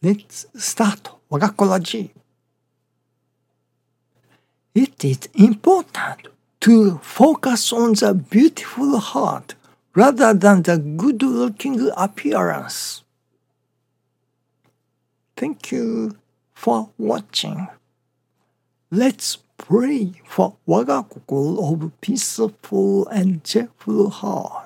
Let's start 我がコラジ It is important to focus on the beautiful heart rather than the good looking appearance. Thank you for watching. Let's pray for 我が心 of peaceful and cheerful heart.